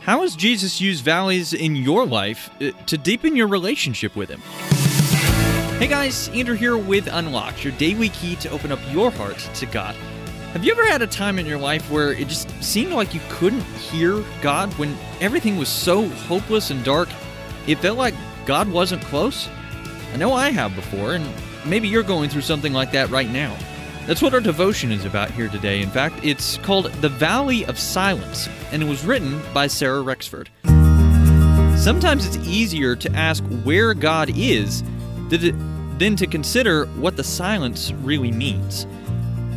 How has Jesus used valleys in your life uh, to deepen your relationship with Him? Hey guys, Andrew here with Unlocked, your daily key to open up your heart to God. Have you ever had a time in your life where it just seemed like you couldn't hear God when everything was so hopeless and dark? It felt like God wasn't close? I know I have before, and maybe you're going through something like that right now. That's what our devotion is about here today. In fact, it's called The Valley of Silence, and it was written by Sarah Rexford. Sometimes it's easier to ask where God is than to consider what the silence really means.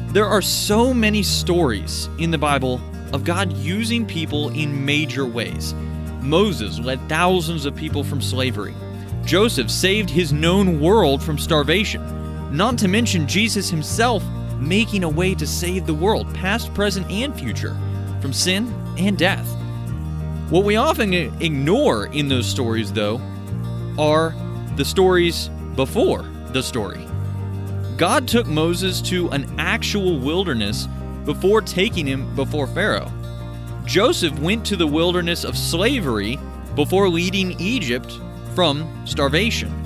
There are so many stories in the Bible of God using people in major ways. Moses led thousands of people from slavery. Joseph saved his known world from starvation. Not to mention Jesus himself making a way to save the world, past, present, and future, from sin and death. What we often ignore in those stories, though, are the stories before the story. God took Moses to an actual wilderness before taking him before Pharaoh. Joseph went to the wilderness of slavery before leading Egypt from starvation.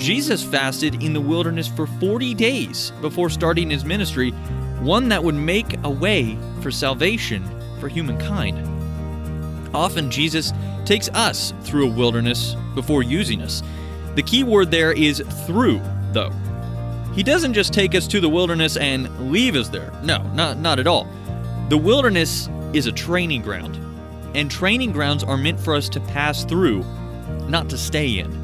Jesus fasted in the wilderness for 40 days before starting his ministry, one that would make a way for salvation for humankind. Often, Jesus takes us through a wilderness before using us. The key word there is through, though. He doesn't just take us to the wilderness and leave us there. No, not, not at all. The wilderness is a training ground, and training grounds are meant for us to pass through, not to stay in.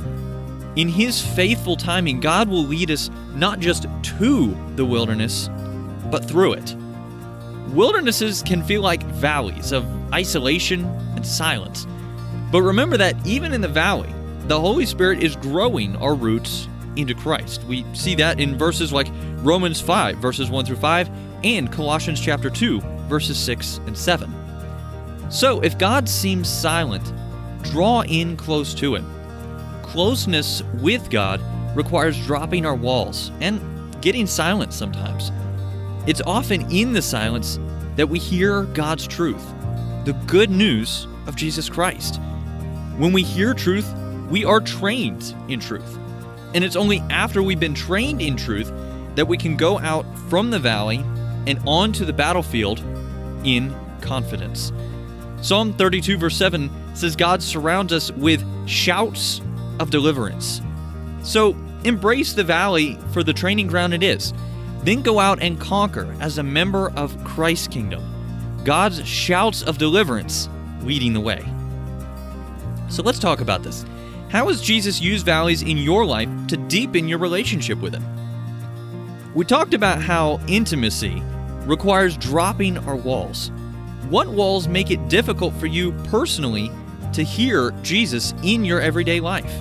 In His faithful timing, God will lead us not just to the wilderness, but through it. Wildernesses can feel like valleys of isolation and silence. But remember that even in the valley, the Holy Spirit is growing our roots into Christ. We see that in verses like Romans 5, verses 1 through 5, and Colossians chapter 2, verses 6 and 7. So, if God seems silent, draw in close to Him. Closeness with God requires dropping our walls and getting silent sometimes. It's often in the silence that we hear God's truth, the good news of Jesus Christ. When we hear truth, we are trained in truth. And it's only after we've been trained in truth that we can go out from the valley and onto the battlefield in confidence. Psalm 32, verse 7 says, God surrounds us with shouts of deliverance. So embrace the valley for the training ground it is. Then go out and conquer as a member of Christ's kingdom. God's shouts of deliverance leading the way. So let's talk about this. How has Jesus used valleys in your life to deepen your relationship with Him? We talked about how intimacy requires dropping our walls. What walls make it difficult for you personally to hear Jesus in your everyday life?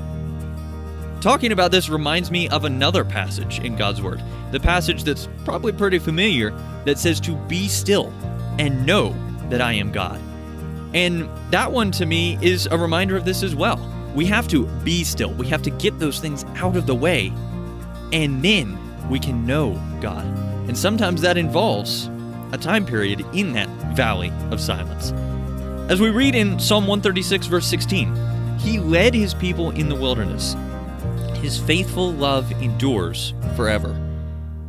Talking about this reminds me of another passage in God's Word, the passage that's probably pretty familiar that says to be still and know that I am God. And that one to me is a reminder of this as well. We have to be still, we have to get those things out of the way, and then we can know God. And sometimes that involves a time period in that valley of silence. As we read in Psalm 136, verse 16, He led His people in the wilderness. His faithful love endures forever.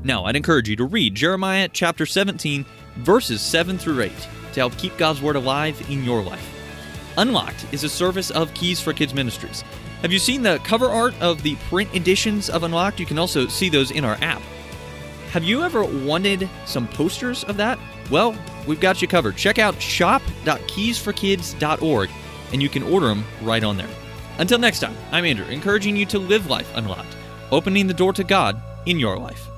Now, I'd encourage you to read Jeremiah chapter 17, verses 7 through 8, to help keep God's Word alive in your life. Unlocked is a service of Keys for Kids Ministries. Have you seen the cover art of the print editions of Unlocked? You can also see those in our app. Have you ever wanted some posters of that? Well, we've got you covered. Check out shop.keysforkids.org and you can order them right on there. Until next time, I'm Andrew, encouraging you to live life unlocked, opening the door to God in your life.